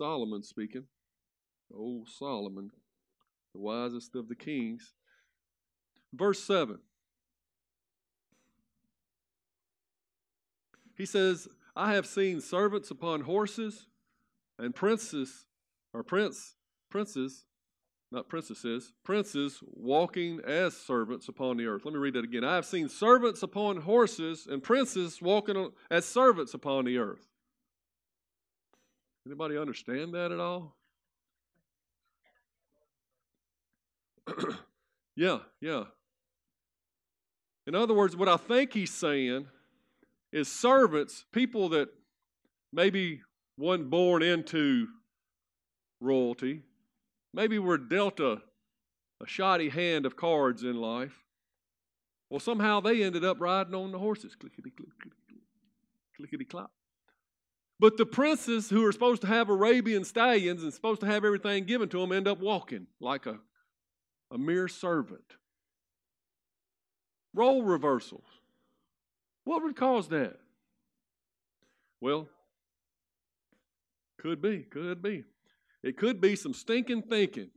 Solomon speaking. Old Solomon, the wisest of the kings. Verse 7. He says, I have seen servants upon horses and princes, or prince, princes, not princesses, princes walking as servants upon the earth. Let me read that again. I have seen servants upon horses and princes walking as servants upon the earth. Anybody understand that at all? yeah, yeah. In other words, what I think he's saying is servants, people that maybe weren't born into royalty, maybe were dealt a, a shoddy hand of cards in life. Well, somehow they ended up riding on the horses. Clickety click, clickety clop. But the princes who are supposed to have Arabian stallions and supposed to have everything given to them end up walking like a, a mere servant. Role reversals. What would cause that? Well, could be, could be. It could be some stinking thinking.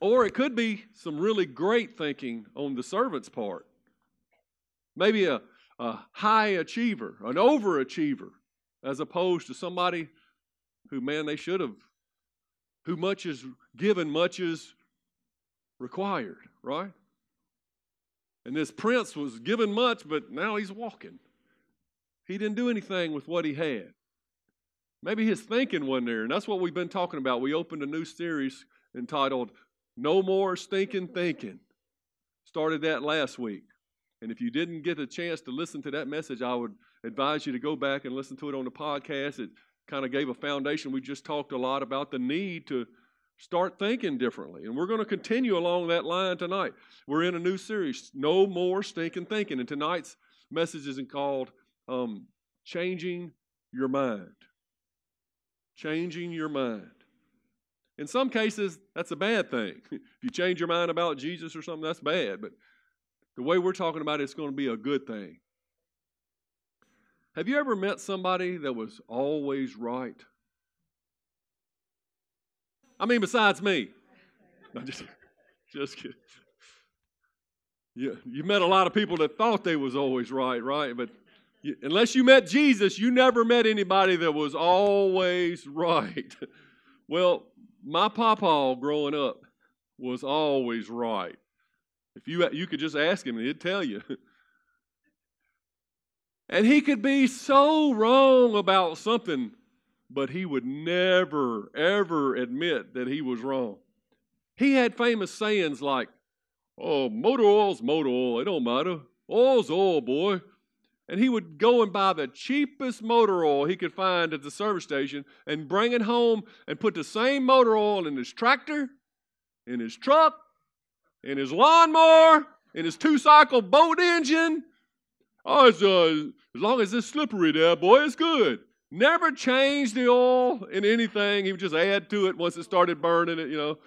Or it could be some really great thinking on the servant's part. Maybe a, a high achiever, an overachiever, as opposed to somebody who, man, they should have, who much is given, much is required, right? And this prince was given much, but now he's walking. He didn't do anything with what he had. Maybe his thinking wasn't there, and that's what we've been talking about. We opened a new series entitled No More Stinking Thinking. Started that last week. And if you didn't get a chance to listen to that message, I would advise you to go back and listen to it on the podcast. It kind of gave a foundation. We just talked a lot about the need to start thinking differently. And we're going to continue along that line tonight. We're in a new series, No More Stinking Thinking. And tonight's message is called um, Changing Your Mind. Changing Your Mind. In some cases, that's a bad thing. If you change your mind about Jesus or something, that's bad. But the way we're talking about it, it's going to be a good thing. Have you ever met somebody that was always right? I mean, besides me. No, just, just kidding. You, you met a lot of people that thought they was always right, right? But you, unless you met Jesus, you never met anybody that was always right. well, my papa growing up was always right. If you you could just ask him, he'd tell you. and he could be so wrong about something, but he would never ever admit that he was wrong. He had famous sayings like, "Oh, motor oil's motor oil. It don't matter. Oil's oil, boy." And he would go and buy the cheapest motor oil he could find at the service station and bring it home and put the same motor oil in his tractor, in his truck, in his lawnmower, in his two cycle boat engine. Oh, uh, as long as it's slippery there, boy, it's good. Never changed the oil in anything. He would just add to it once it started burning it, you know.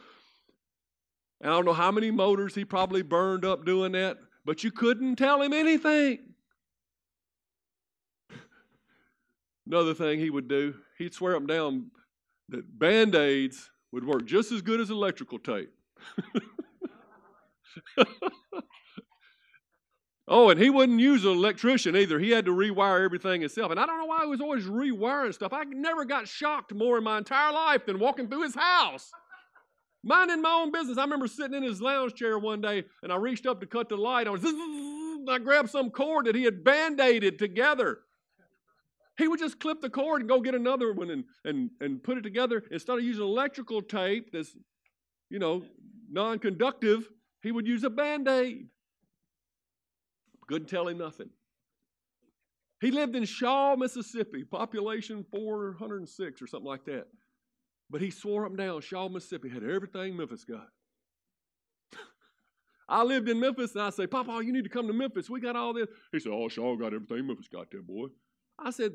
And I don't know how many motors he probably burned up doing that, but you couldn't tell him anything. Another thing he would do, he'd swear up and down that band aids would work just as good as electrical tape. oh, and he wouldn't use an electrician either. He had to rewire everything himself. And I don't know why he was always rewiring stuff. I never got shocked more in my entire life than walking through his house. Minding my own business. I remember sitting in his lounge chair one day and I reached up to cut the light. I was I grabbed some cord that he had band-aided together. He would just clip the cord and go get another one and, and, and put it together. Instead of using electrical tape that's, you know, non conductive, he would use a band aid. Couldn't tell him nothing. He lived in Shaw, Mississippi, population 406 or something like that. But he swore up and down Shaw, Mississippi had everything Memphis got. I lived in Memphis and I say, Papa, you need to come to Memphis. We got all this. He said, Oh, Shaw got everything Memphis got there, boy. I said,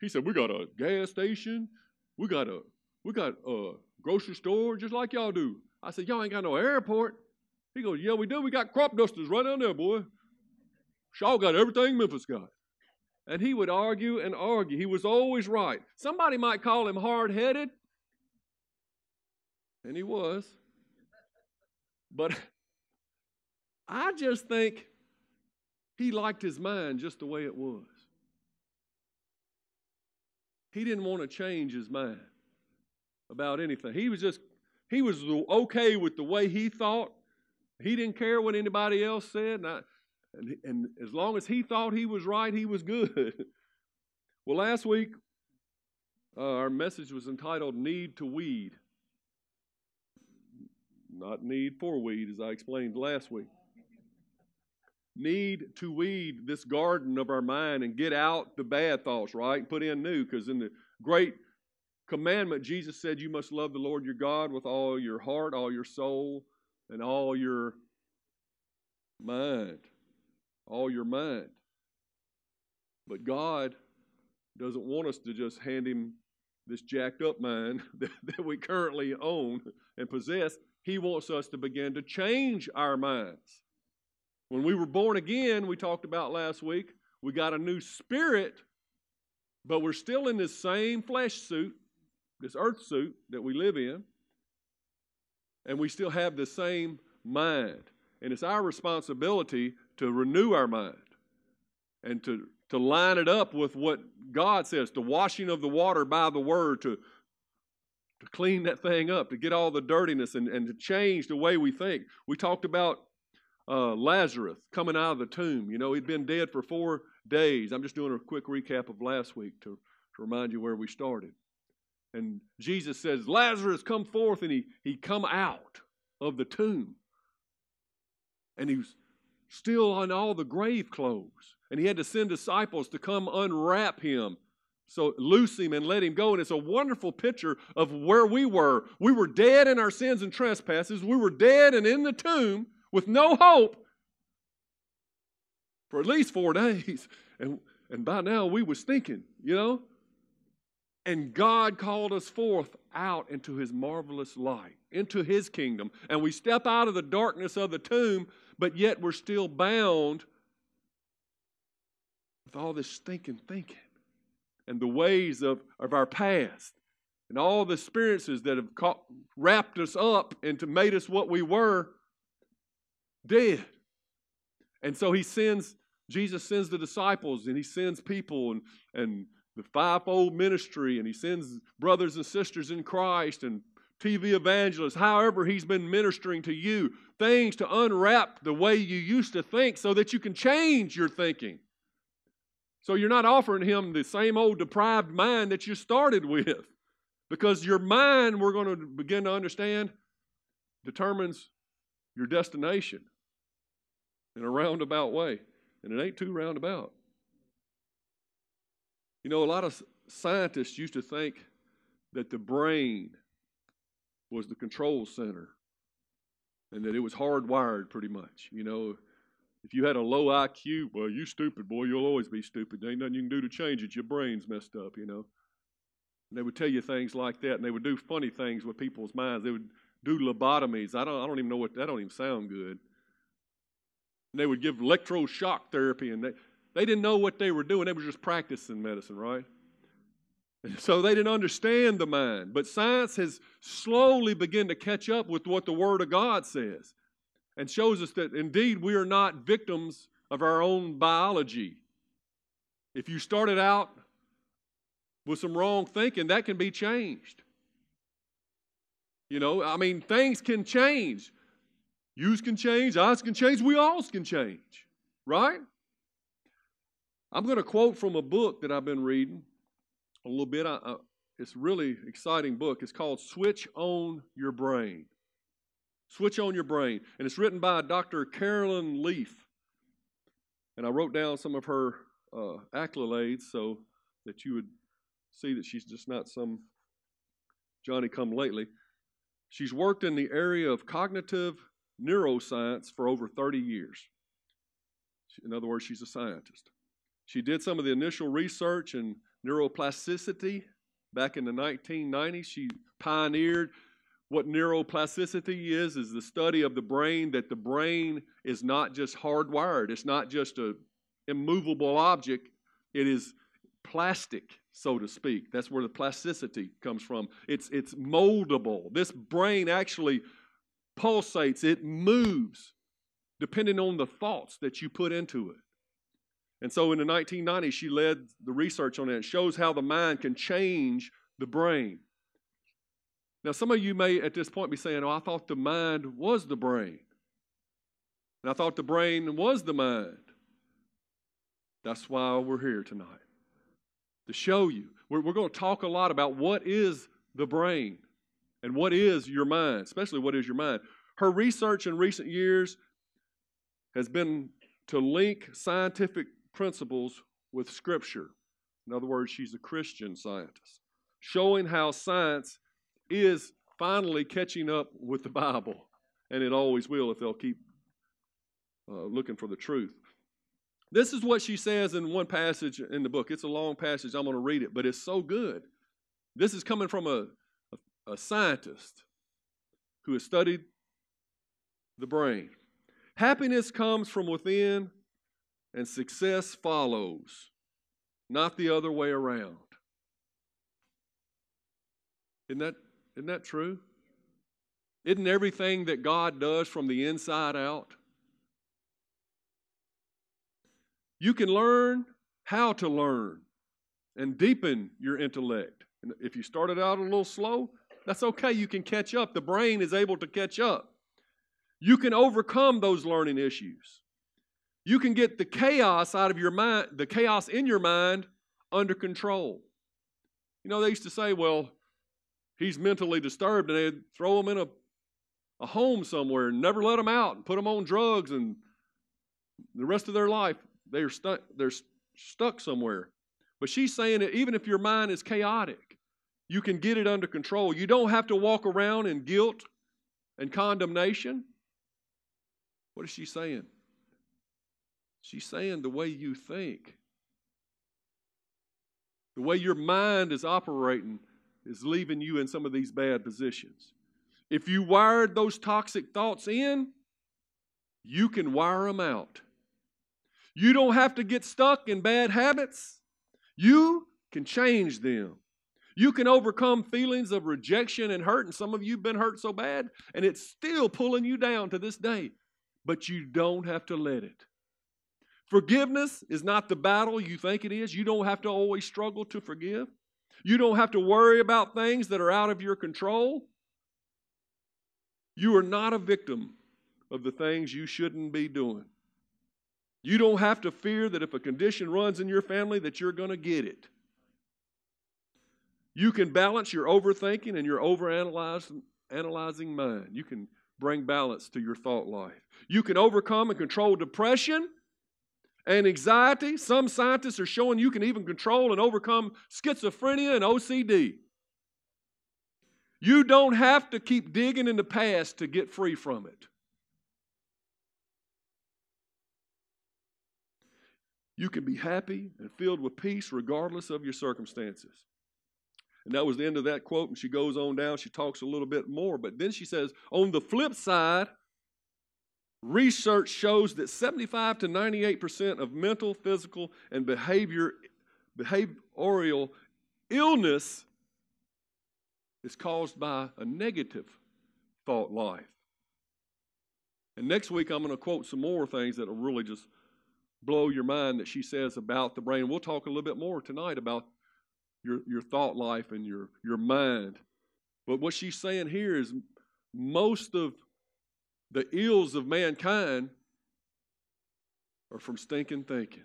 he said, We got a gas station, we got a we got a grocery store just like y'all do. I said, Y'all ain't got no airport. He goes, Yeah, we do. We got crop dusters right down there, boy. Shaw got everything Memphis got. And he would argue and argue. He was always right. Somebody might call him hard headed, and he was. But I just think he liked his mind just the way it was. He didn't want to change his mind about anything. He was just, he was okay with the way he thought. He didn't care what anybody else said. And, I, and, and as long as he thought he was right, he was good. well, last week, uh, our message was entitled Need to Weed. Not need for weed, as I explained last week need to weed this garden of our mind and get out the bad thoughts, right? Put in new, because in the great commandment, Jesus said, You must love the Lord your God with all your heart, all your soul, and all your mind. All your mind. But God doesn't want us to just hand Him this jacked up mind that, that we currently own and possess. He wants us to begin to change our minds. When we were born again, we talked about last week, we got a new spirit, but we're still in this same flesh suit, this earth suit that we live in, and we still have the same mind. And it's our responsibility to renew our mind and to, to line it up with what God says, the washing of the water by the word, to, to clean that thing up, to get all the dirtiness and, and to change the way we think. We talked about uh, Lazarus coming out of the tomb. You know, he'd been dead for four days. I'm just doing a quick recap of last week to, to remind you where we started. And Jesus says, Lazarus, come forth. And he, he come out of the tomb. And he was still on all the grave clothes. And he had to send disciples to come unwrap him. So loose him and let him go. And it's a wonderful picture of where we were. We were dead in our sins and trespasses. We were dead and in the tomb with no hope for at least four days. And, and by now we was thinking, you know. And God called us forth out into his marvelous light, into his kingdom. And we step out of the darkness of the tomb, but yet we're still bound with all this thinking, thinking, and the ways of, of our past, and all the experiences that have caught, wrapped us up and to made us what we were dead. And so he sends, Jesus sends the disciples and he sends people and, and the fivefold ministry and he sends brothers and sisters in Christ and TV evangelists, however, he's been ministering to you, things to unwrap the way you used to think so that you can change your thinking. So you're not offering him the same old deprived mind that you started with. Because your mind, we're going to begin to understand, determines your destination in a roundabout way. And it ain't too roundabout. You know, a lot of scientists used to think that the brain was the control center and that it was hardwired pretty much. You know, if you had a low IQ, well, you stupid, boy, you'll always be stupid. There ain't nothing you can do to change it. Your brain's messed up, you know. And they would tell you things like that, and they would do funny things with people's minds. They would do lobotomies. I don't, I don't even know what, that don't even sound good. And they would give electroshock therapy, and they, they didn't know what they were doing. They were just practicing medicine, right? So they didn't understand the mind. But science has slowly begun to catch up with what the Word of God says and shows us that indeed we are not victims of our own biology. If you started out with some wrong thinking, that can be changed. You know, I mean, things can change. Yous can change, us can change, we all can change, right? I'm going to quote from a book that I've been reading a little bit. I, I, it's a really exciting book. It's called Switch On Your Brain. Switch On Your Brain. And it's written by Dr. Caroline Leaf. And I wrote down some of her uh, accolades so that you would see that she's just not some Johnny come lately. She's worked in the area of cognitive neuroscience for over 30 years. In other words, she's a scientist. She did some of the initial research in neuroplasticity back in the 1990s. She pioneered what neuroplasticity is is the study of the brain that the brain is not just hardwired. It's not just a immovable object. It is plastic so to speak. That's where the plasticity comes from. It's it's moldable. This brain actually pulsates. It moves depending on the thoughts that you put into it and so in the 1990s she led the research on it it shows how the mind can change the brain now, some of you may at this point be saying, Oh, I thought the mind was the brain. And I thought the brain was the mind. That's why we're here tonight. To show you. We're, we're going to talk a lot about what is the brain and what is your mind, especially what is your mind. Her research in recent years has been to link scientific principles with Scripture. In other words, she's a Christian scientist, showing how science is finally catching up with the Bible, and it always will if they'll keep uh, looking for the truth. This is what she says in one passage in the book. It's a long passage. I'm going to read it, but it's so good. This is coming from a, a, a scientist who has studied the brain. Happiness comes from within, and success follows, not the other way around. Isn't that isn't that true? Isn't everything that God does from the inside out? You can learn how to learn and deepen your intellect. And if you started out a little slow, that's okay. You can catch up. The brain is able to catch up. You can overcome those learning issues. You can get the chaos out of your mind, the chaos in your mind under control. You know, they used to say, well, he's mentally disturbed and they'd throw him in a, a home somewhere and never let him out and put him on drugs and the rest of their life they're stuck they're stuck somewhere. But she's saying that even if your mind is chaotic you can get it under control. You don't have to walk around in guilt and condemnation. What is she saying she's saying the way you think the way your mind is operating is leaving you in some of these bad positions. If you wired those toxic thoughts in, you can wire them out. You don't have to get stuck in bad habits. You can change them. You can overcome feelings of rejection and hurt, and some of you have been hurt so bad, and it's still pulling you down to this day. But you don't have to let it. Forgiveness is not the battle you think it is. You don't have to always struggle to forgive. You don't have to worry about things that are out of your control. You are not a victim of the things you shouldn't be doing. You don't have to fear that if a condition runs in your family that you're going to get it. You can balance your overthinking and your overanalyzing analyzing mind. You can bring balance to your thought life. You can overcome and control depression and anxiety. Some scientists are showing you can even control and overcome schizophrenia and OCD. You don't have to keep digging in the past to get free from it. You can be happy and filled with peace regardless of your circumstances. And that was the end of that quote. And she goes on down, she talks a little bit more. But then she says, on the flip side, Research shows that 75 to 98% of mental, physical, and behavior, behavioral illness is caused by a negative thought life. And next week, I'm going to quote some more things that will really just blow your mind that she says about the brain. We'll talk a little bit more tonight about your, your thought life and your, your mind. But what she's saying here is most of the ills of mankind are from stinking thinking.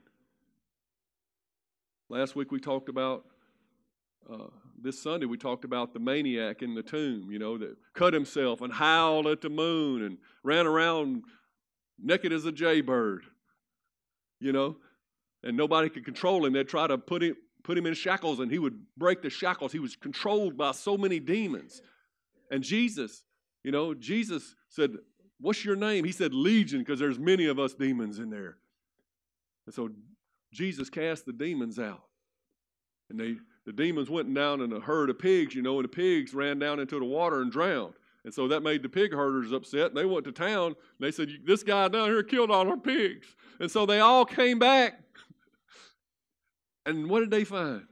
Last week we talked about, uh, this Sunday we talked about the maniac in the tomb, you know, that cut himself and howled at the moon and ran around naked as a jaybird, you know. and nobody could control him. They'd try to put him, put him in shackles, and he would break the shackles. He was controlled by so many demons. And Jesus, you know, Jesus said, What's your name? He said, Legion, because there's many of us demons in there. And so Jesus cast the demons out. And they the demons went down in a herd of pigs, you know, and the pigs ran down into the water and drowned. And so that made the pig herders upset. And they went to town and they said, This guy down here killed all our pigs. And so they all came back. and what did they find?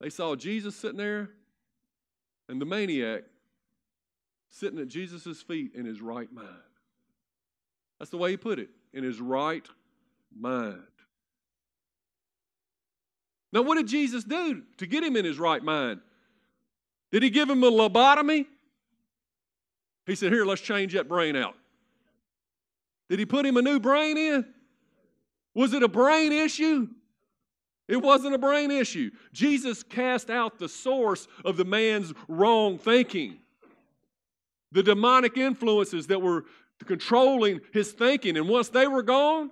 They saw Jesus sitting there and the maniac sitting at Jesus' feet in his right mind. That's the way he put it in his right mind. Now, what did Jesus do to get him in his right mind? Did he give him a lobotomy? He said, Here, let's change that brain out. Did he put him a new brain in? Was it a brain issue? It wasn't a brain issue. Jesus cast out the source of the man's wrong thinking, the demonic influences that were controlling his thinking. And once they were gone,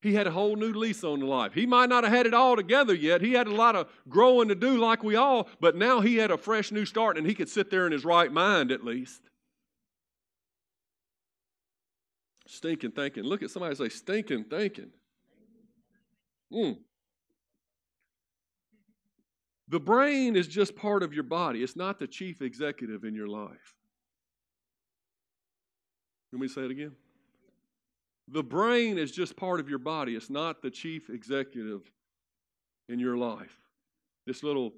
he had a whole new lease on life. He might not have had it all together yet. He had a lot of growing to do, like we all, but now he had a fresh new start and he could sit there in his right mind at least. Stinking thinking. Look at somebody say, stinking thinking. Mm. The brain is just part of your body, it's not the chief executive in your life. Let me say it again? The brain is just part of your body, it's not the chief executive in your life. This little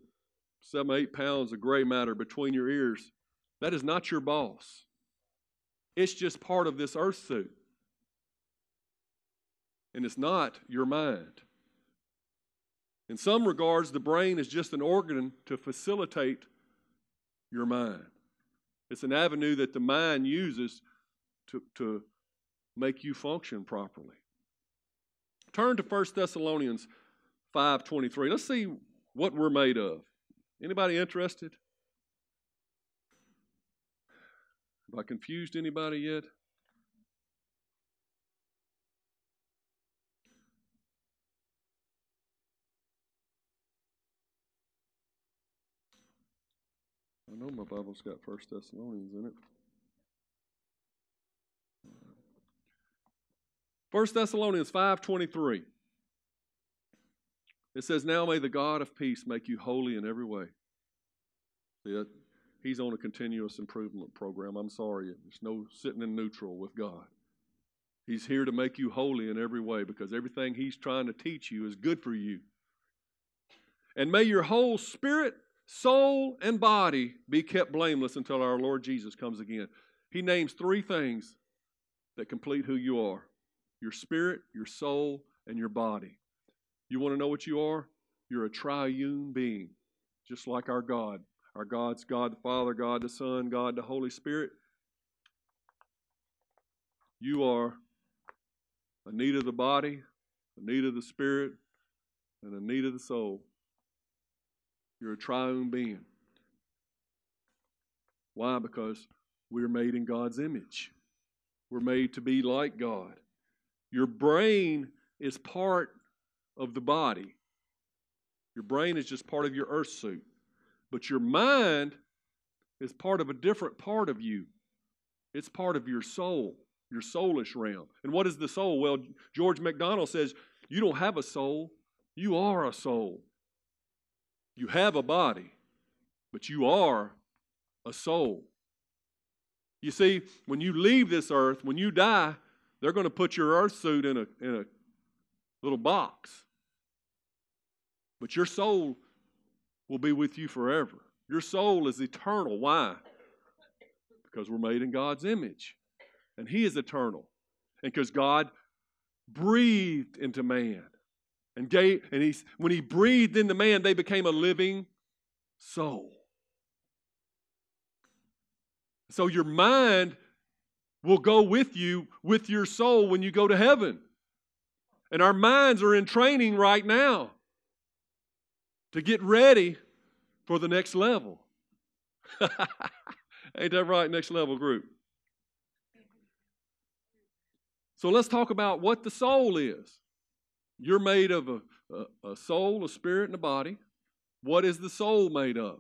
seven, eight pounds of gray matter between your ears, that is not your boss. It's just part of this earth suit. And it's not your mind. In some regards, the brain is just an organ to facilitate your mind. It's an avenue that the mind uses to, to make you function properly. Turn to 1 Thessalonians 5:23. Let's see what we're made of. Anybody interested? Have I confused anybody yet? I know my Bible's got First Thessalonians in it. 1 Thessalonians 5:23. It says, "Now may the God of peace make you holy in every way." See, he's on a continuous improvement program. I'm sorry, there's no sitting in neutral with God. He's here to make you holy in every way because everything he's trying to teach you is good for you. And may your whole spirit, soul, and body be kept blameless until our Lord Jesus comes again. He names three things that complete who you are your spirit, your soul, and your body. You want to know what you are? You're a triune being, just like our God. Our God's God the Father, God the Son, God the Holy Spirit. You are a need of the body, a need of the spirit, and a need of the soul. You're a triune being. Why? Because we're made in God's image. We're made to be like God. Your brain is part of the body. Your brain is just part of your earth suit. But your mind is part of a different part of you. It's part of your soul, your soulish realm. And what is the soul? Well, George MacDonald says you don't have a soul, you are a soul. You have a body, but you are a soul. You see, when you leave this earth, when you die, they're going to put your earth suit in a, in a little box. But your soul will be with you forever. Your soul is eternal. Why? Because we're made in God's image. And He is eternal. And because God breathed into man. And, gave, and he's, when He breathed into man, they became a living soul. So your mind will go with you with your soul when you go to heaven. And our minds are in training right now to get ready for the next level. Ain't that right, next level group? So let's talk about what the soul is. You're made of a, a, a soul, a spirit, and a body. What is the soul made of?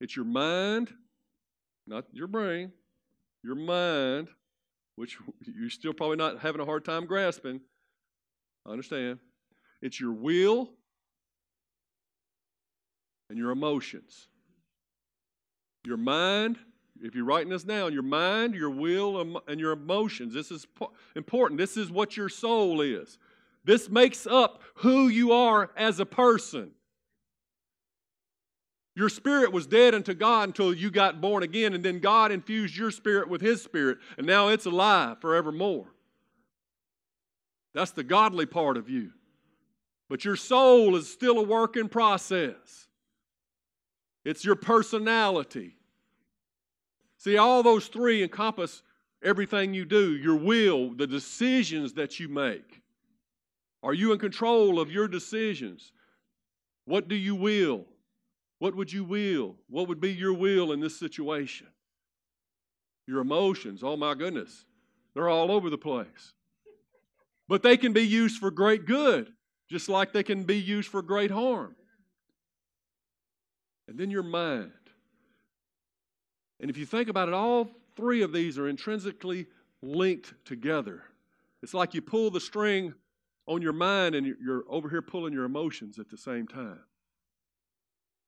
It's your mind, not your brain, your mind, which you're still probably not having a hard time grasping. I understand. It's your will and your emotions. Your mind, if you're writing this down, your mind, your will, and your emotions. This is important. This is what your soul is. This makes up who you are as a person. Your spirit was dead unto God until you got born again, and then God infused your spirit with His spirit, and now it's alive forevermore. That's the godly part of you. But your soul is still a work in process, it's your personality. See, all those three encompass everything you do your will, the decisions that you make. Are you in control of your decisions? What do you will? What would you will? What would be your will in this situation? Your emotions, oh my goodness, they're all over the place. But they can be used for great good, just like they can be used for great harm. And then your mind. And if you think about it, all three of these are intrinsically linked together. It's like you pull the string on your mind and you're over here pulling your emotions at the same time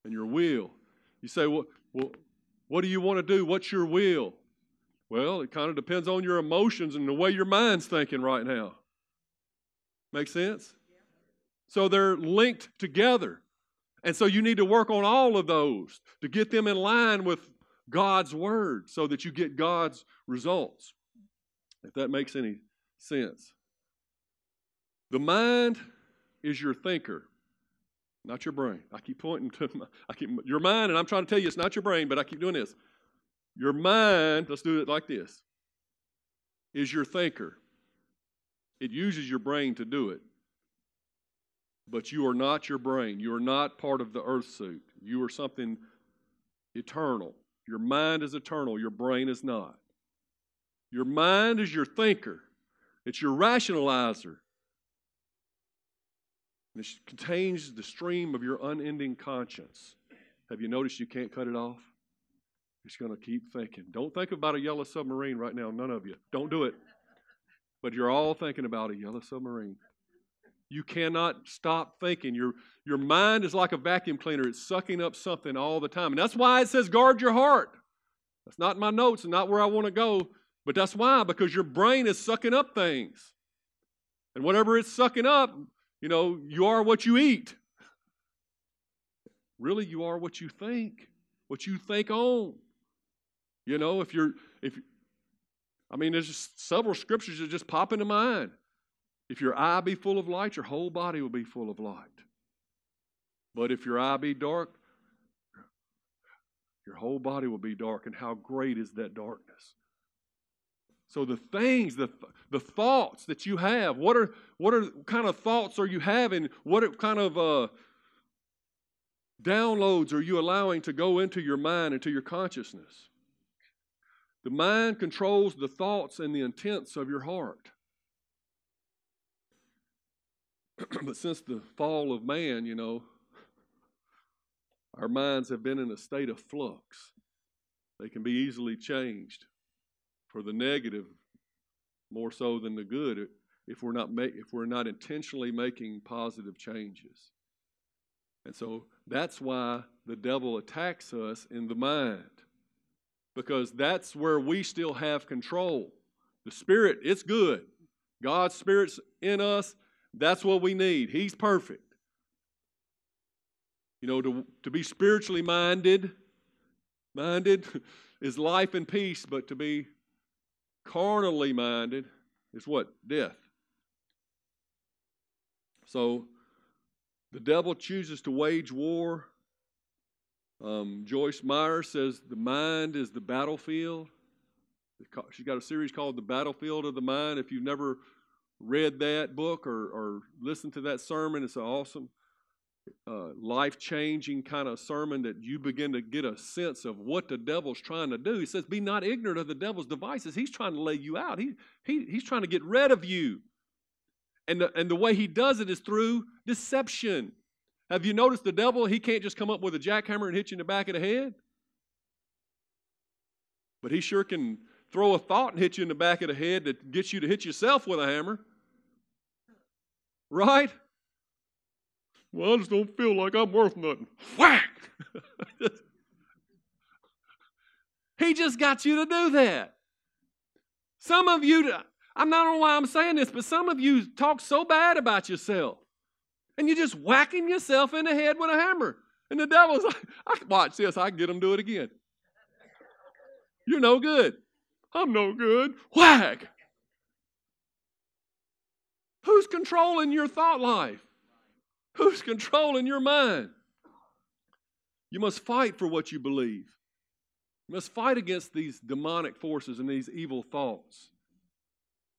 and your will. You say, well, well what do you want to do? What's your will? Well, it kind of depends on your emotions and the way your mind's thinking right now. Make sense? So they're linked together. And so you need to work on all of those to get them in line with God's word so that you get God's results. If that makes any sense. The mind is your thinker not your brain. I keep pointing to my, I keep your mind, and I'm trying to tell you it's not your brain, but I keep doing this. Your mind, let's do it like this, is your thinker. It uses your brain to do it. But you are not your brain. You are not part of the earth suit. You are something eternal. Your mind is eternal, your brain is not. Your mind is your thinker, it's your rationalizer. And it contains the stream of your unending conscience. Have you noticed you can't cut it off? You're going to keep thinking. Don't think about a yellow submarine right now, none of you. Don't do it. But you're all thinking about a yellow submarine. You cannot stop thinking. Your, your mind is like a vacuum cleaner, it's sucking up something all the time. And that's why it says guard your heart. That's not my notes and not where I want to go, but that's why, because your brain is sucking up things. And whatever it's sucking up, you know, you are what you eat. Really, you are what you think, what you think on. You know, if you're, if, I mean, there's just several scriptures that just pop into mind. If your eye be full of light, your whole body will be full of light. But if your eye be dark, your whole body will be dark. And how great is that darkness? So the things, the, the thoughts that you have, what are what are kind of thoughts are you having? What kind of uh, downloads are you allowing to go into your mind, into your consciousness? The mind controls the thoughts and the intents of your heart. but since the fall of man, you know, our minds have been in a state of flux. They can be easily changed for the negative more so than the good if we're not make, if we're not intentionally making positive changes. And so that's why the devil attacks us in the mind. Because that's where we still have control. The spirit, it's good. God's spirit's in us. That's what we need. He's perfect. You know, to, to be spiritually minded, minded is life and peace, but to be carnally minded is what? Death. So the devil chooses to wage war. Um, Joyce Meyer says the mind is the battlefield. She's got a series called The Battlefield of the Mind. If you've never read that book or, or listened to that sermon, it's awesome uh, life changing kind of sermon that you begin to get a sense of what the devil's trying to do. He says, Be not ignorant of the devil's devices. He's trying to lay you out, he, he, he's trying to get rid of you. And the, and the way he does it is through deception. Have you noticed the devil? He can't just come up with a jackhammer and hit you in the back of the head. But he sure can throw a thought and hit you in the back of the head that gets you to hit yourself with a hammer. Right? Well, I just don't feel like I'm worth nothing. Whack! he just got you to do that. Some of you, I'm not know why I'm saying this, but some of you talk so bad about yourself. And you're just whacking yourself in the head with a hammer. And the devil's like, I watch this, I can get him to do it again. You're no good. I'm no good. Whack. Who's controlling your thought life? Who's controlling your mind? You must fight for what you believe. You must fight against these demonic forces and these evil thoughts.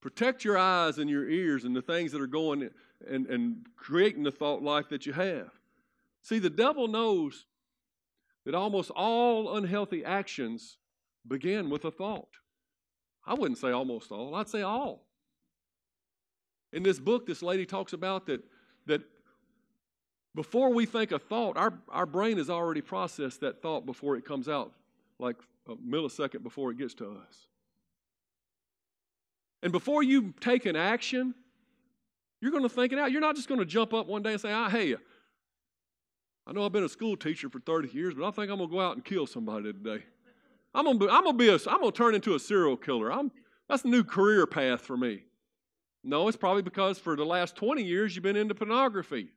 Protect your eyes and your ears and the things that are going and, and creating the thought life that you have. See, the devil knows that almost all unhealthy actions begin with a thought. I wouldn't say almost all, I'd say all. In this book, this lady talks about that, that before we think a thought, our, our brain has already processed that thought before it comes out, like a millisecond before it gets to us. And before you take an action, you're going to think it out. You're not just going to jump up one day and say, oh, hey, I know I've been a school teacher for 30 years, but I think I'm going to go out and kill somebody today. I'm going to, be, I'm going to be a, I'm going to turn into a serial killer. I'm, that's a new career path for me. No, it's probably because for the last 20 years you've been into pornography.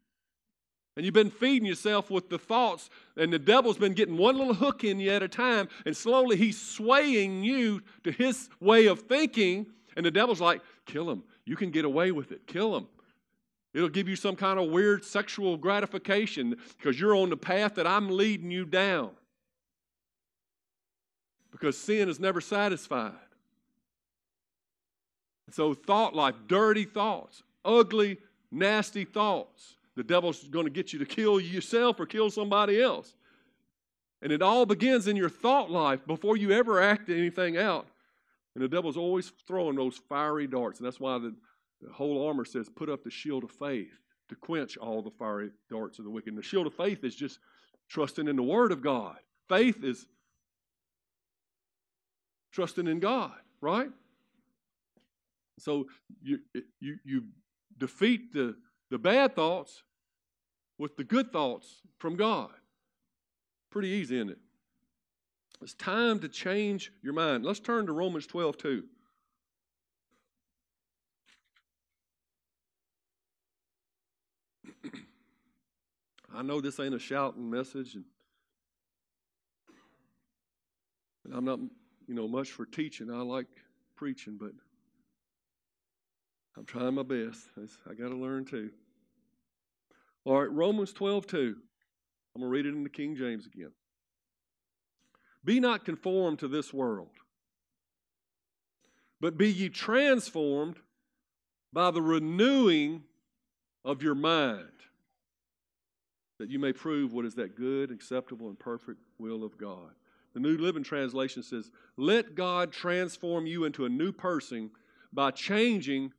And you've been feeding yourself with the thoughts, and the devil's been getting one little hook in you at a time, and slowly he's swaying you to his way of thinking. And the devil's like, kill him. You can get away with it. Kill him. It'll give you some kind of weird sexual gratification because you're on the path that I'm leading you down. Because sin is never satisfied. So, thought life, dirty thoughts, ugly, nasty thoughts. The devil's going to get you to kill yourself or kill somebody else. And it all begins in your thought life before you ever act anything out. And the devil's always throwing those fiery darts. And that's why the, the whole armor says, put up the shield of faith to quench all the fiery darts of the wicked. And the shield of faith is just trusting in the Word of God. Faith is trusting in God, right? So you, you, you defeat the, the bad thoughts with the good thoughts from God. Pretty easy, isn't it? It's time to change your mind. Let's turn to Romans 12 2. I know this ain't a shouting message, and, and I'm not, you know, much for teaching. I like preaching, but I'm trying my best. I got to learn too. All right, Romans 12, 2. I'm going to read it in the King James again. Be not conformed to this world, but be ye transformed by the renewing of your mind, that you may prove what is that good, acceptable, and perfect will of God. The New Living Translation says, Let God transform you into a new person by changing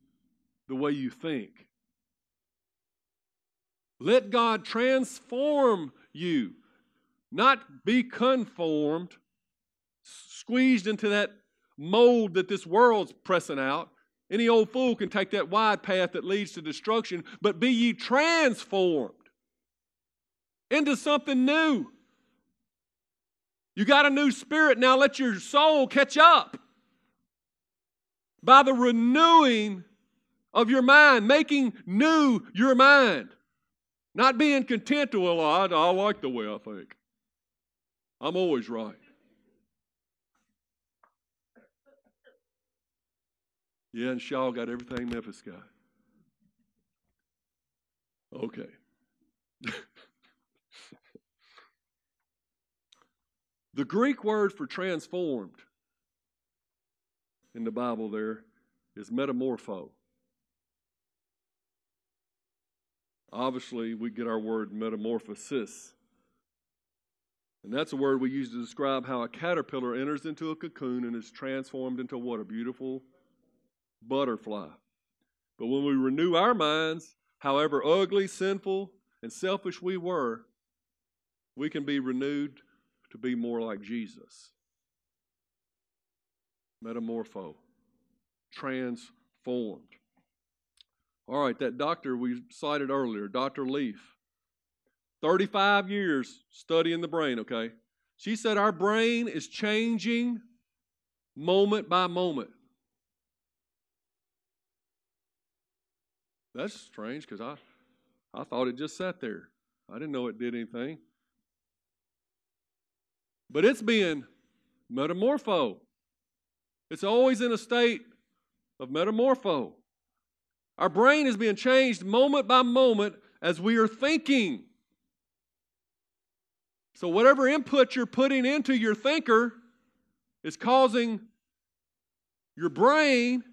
the way you think. Let God transform you, not be conformed, squeezed into that mold that this world's pressing out. Any old fool can take that wide path that leads to destruction, but be ye transformed into something new. You got a new spirit, now let your soul catch up by the renewing of your mind, making new your mind. Not being content to, well, I, I like the way I think. I'm always right. Yeah, and Shaw got everything Memphis got. Okay. the Greek word for transformed in the Bible there is metamorpho. Obviously, we get our word metamorphosis. And that's a word we use to describe how a caterpillar enters into a cocoon and is transformed into what? A beautiful butterfly. But when we renew our minds, however ugly, sinful, and selfish we were, we can be renewed to be more like Jesus. Metamorpho, transformed. All right, that doctor we cited earlier, Dr. Leaf, 35 years studying the brain, okay? She said our brain is changing moment by moment. That's strange because I, I thought it just sat there. I didn't know it did anything. But it's being metamorpho. It's always in a state of metamorpho. Our brain is being changed moment by moment as we are thinking. So, whatever input you're putting into your thinker is causing your brain.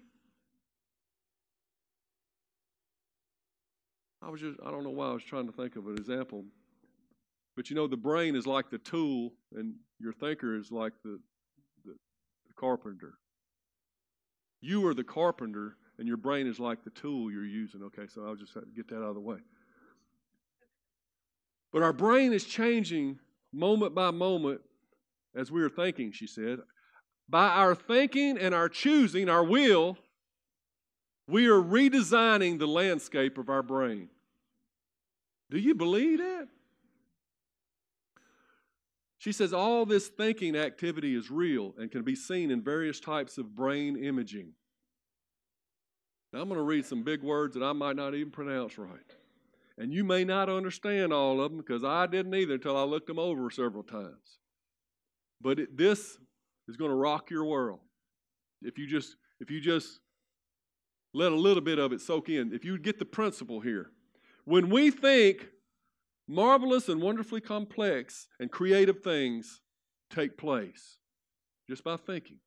I was just, I don't know why I was trying to think of an example. But you know, the brain is like the tool, and your thinker is like the, the, the carpenter. You are the carpenter, and your brain is like the tool you're using. Okay, so I'll just get that out of the way. But our brain is changing moment by moment as we are thinking, she said. By our thinking and our choosing, our will, we are redesigning the landscape of our brain. Do you believe that? She says all this thinking activity is real and can be seen in various types of brain imaging. Now, I'm going to read some big words that I might not even pronounce right. And you may not understand all of them because I didn't either until I looked them over several times. But it, this is going to rock your world. If you just if you just let a little bit of it soak in, if you get the principle here. When we think marvelous and wonderfully complex and creative things take place just by thinking.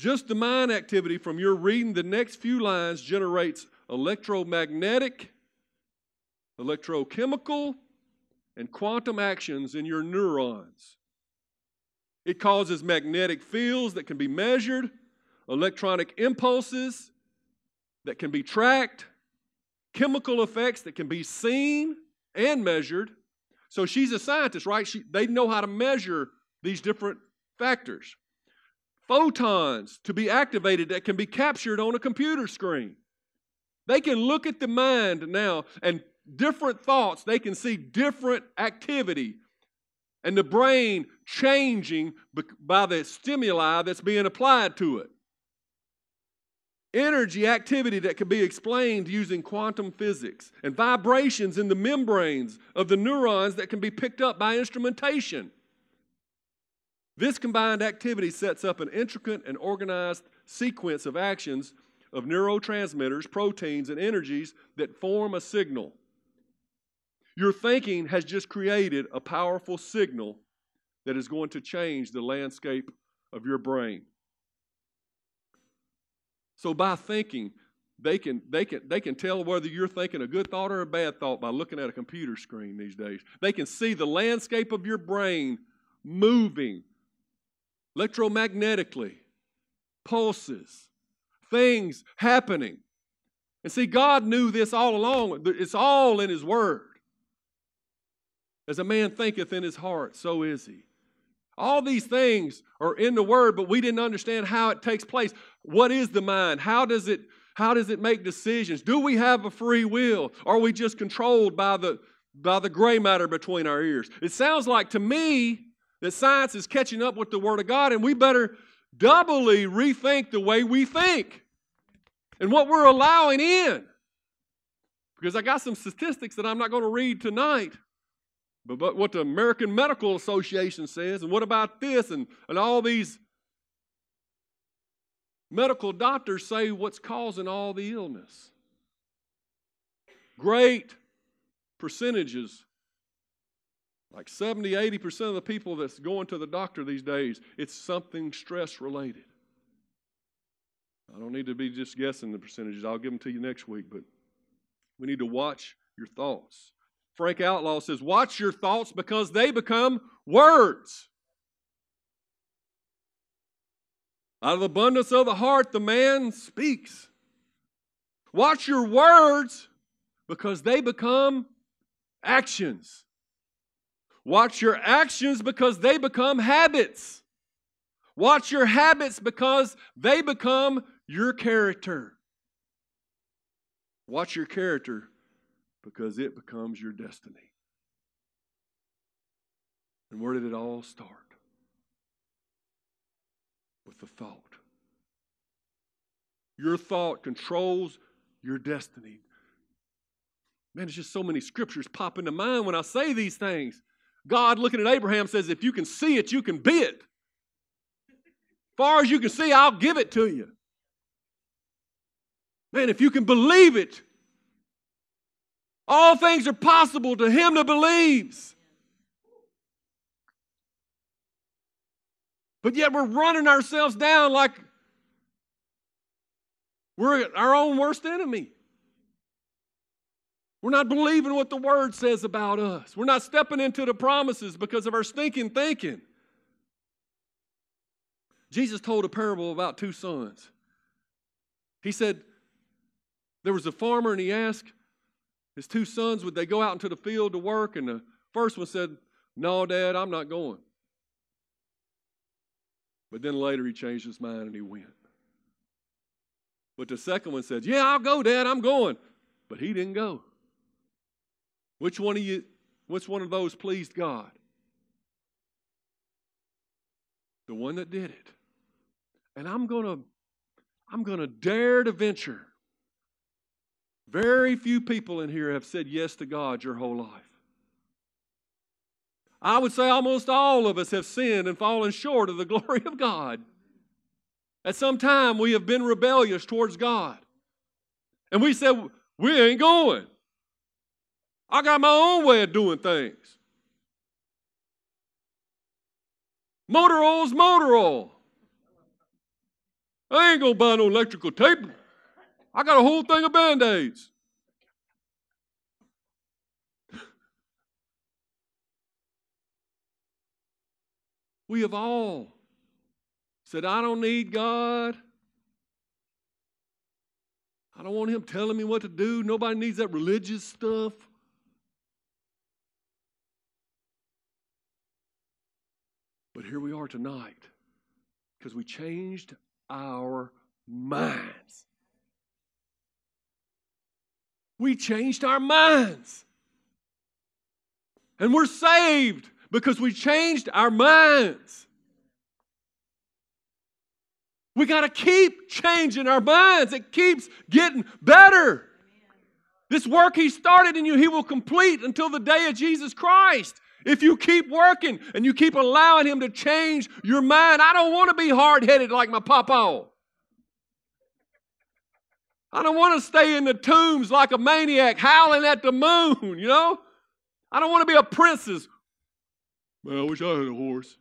Just the mind activity from your reading the next few lines generates electromagnetic, electrochemical, and quantum actions in your neurons. It causes magnetic fields that can be measured, electronic impulses that can be tracked, chemical effects that can be seen and measured. So she's a scientist, right? She, they know how to measure these different factors. Photons to be activated that can be captured on a computer screen. They can look at the mind now and different thoughts, they can see different activity and the brain changing by the stimuli that's being applied to it. Energy activity that can be explained using quantum physics, and vibrations in the membranes of the neurons that can be picked up by instrumentation. This combined activity sets up an intricate and organized sequence of actions of neurotransmitters, proteins, and energies that form a signal. Your thinking has just created a powerful signal that is going to change the landscape of your brain. So by thinking, they can, they, can, they can tell whether you're thinking a good thought or a bad thought by looking at a computer screen these days. They can see the landscape of your brain moving electromagnetically, pulses, things happening. And see, God knew this all along. It's all in His Word. As a man thinketh in his heart, so is he. All these things are in the Word, but we didn't understand how it takes place. What is the mind? How does it, how does it make decisions? Do we have a free will? Are we just controlled by the, by the gray matter between our ears? It sounds like to me that science is catching up with the Word of God, and we better doubly rethink the way we think and what we're allowing in. Because I got some statistics that I'm not going to read tonight. But, but what the American Medical Association says, and what about this, and, and all these medical doctors say what's causing all the illness. Great percentages, like 70, 80% of the people that's going to the doctor these days, it's something stress related. I don't need to be just guessing the percentages. I'll give them to you next week, but we need to watch your thoughts. Frank Outlaw says, Watch your thoughts because they become words. Out of the abundance of the heart, the man speaks. Watch your words because they become actions. Watch your actions because they become habits. Watch your habits because they become your character. Watch your character because it becomes your destiny. And where did it all start? With the thought. Your thought controls your destiny. Man, there's just so many scriptures pop into mind when I say these things. God, looking at Abraham, says, If you can see it, you can be it. Far as you can see, I'll give it to you. Man, if you can believe it, all things are possible to him that believes. But yet we're running ourselves down like we're our own worst enemy. We're not believing what the word says about us. We're not stepping into the promises because of our stinking thinking. Jesus told a parable about two sons. He said, There was a farmer, and he asked his two sons, Would they go out into the field to work? And the first one said, No, Dad, I'm not going. But then later he changed his mind and he went. But the second one said, Yeah, I'll go, Dad, I'm going. But he didn't go. Which one of you, which one of those pleased God? The one that did it. And I'm gonna, I'm gonna dare to venture. Very few people in here have said yes to God your whole life. I would say almost all of us have sinned and fallen short of the glory of God. At some time, we have been rebellious towards God. And we said, We ain't going. I got my own way of doing things. Motor oil's motor oil. I ain't gonna buy no electrical tape. I got a whole thing of band aids. We have all said, I don't need God. I don't want Him telling me what to do. Nobody needs that religious stuff. But here we are tonight because we changed our minds. We changed our minds. And we're saved because we changed our minds. We got to keep changing our minds. It keeps getting better. This work He started in you, He will complete until the day of Jesus Christ. If you keep working and you keep allowing Him to change your mind, I don't want to be hard headed like my papa. I don't want to stay in the tombs like a maniac howling at the moon, you know? I don't want to be a princess Man, I wish I had a horse.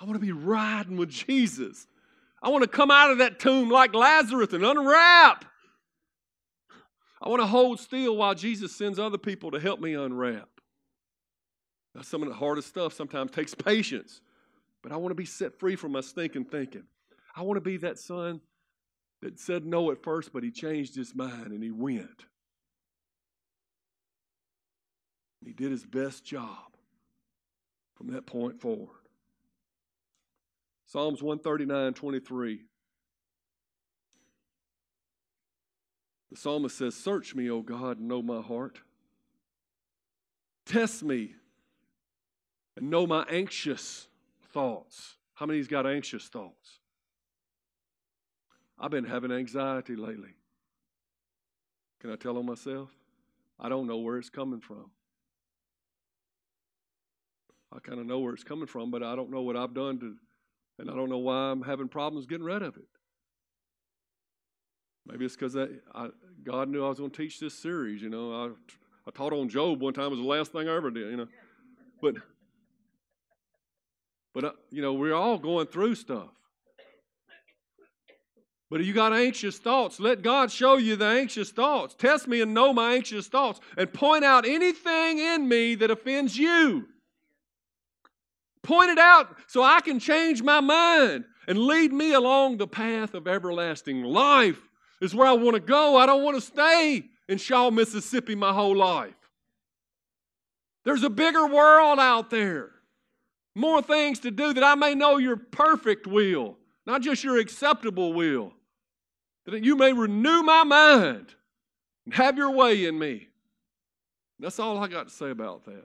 I want to be riding with Jesus. I want to come out of that tomb like Lazarus and unwrap. I want to hold still while Jesus sends other people to help me unwrap. Some of the hardest stuff sometimes takes patience, but I want to be set free from my stinking thinking. I want to be that son that said no at first, but he changed his mind and he went. He did his best job from that point forward. Psalms 139 23. The psalmist says, Search me, O God, and know my heart. Test me and know my anxious thoughts. How many's got anxious thoughts? I've been having anxiety lately. Can I tell on myself? I don't know where it's coming from. I kind of know where it's coming from, but I don't know what I've done to, and I don't know why I'm having problems getting rid of it. Maybe it's because God knew I was going to teach this series. You know, I, I taught on Job one time. It was the last thing I ever did. You know, but but uh, you know we're all going through stuff. But if you got anxious thoughts, let God show you the anxious thoughts. Test me and know my anxious thoughts, and point out anything in me that offends you. Point it out so I can change my mind. and lead me along the path of everlasting life is where I want to go. I don't want to stay in Shaw, Mississippi my whole life. There's a bigger world out there, more things to do that I may know your perfect will, not just your acceptable will, that you may renew my mind and have your way in me. That's all I got to say about that.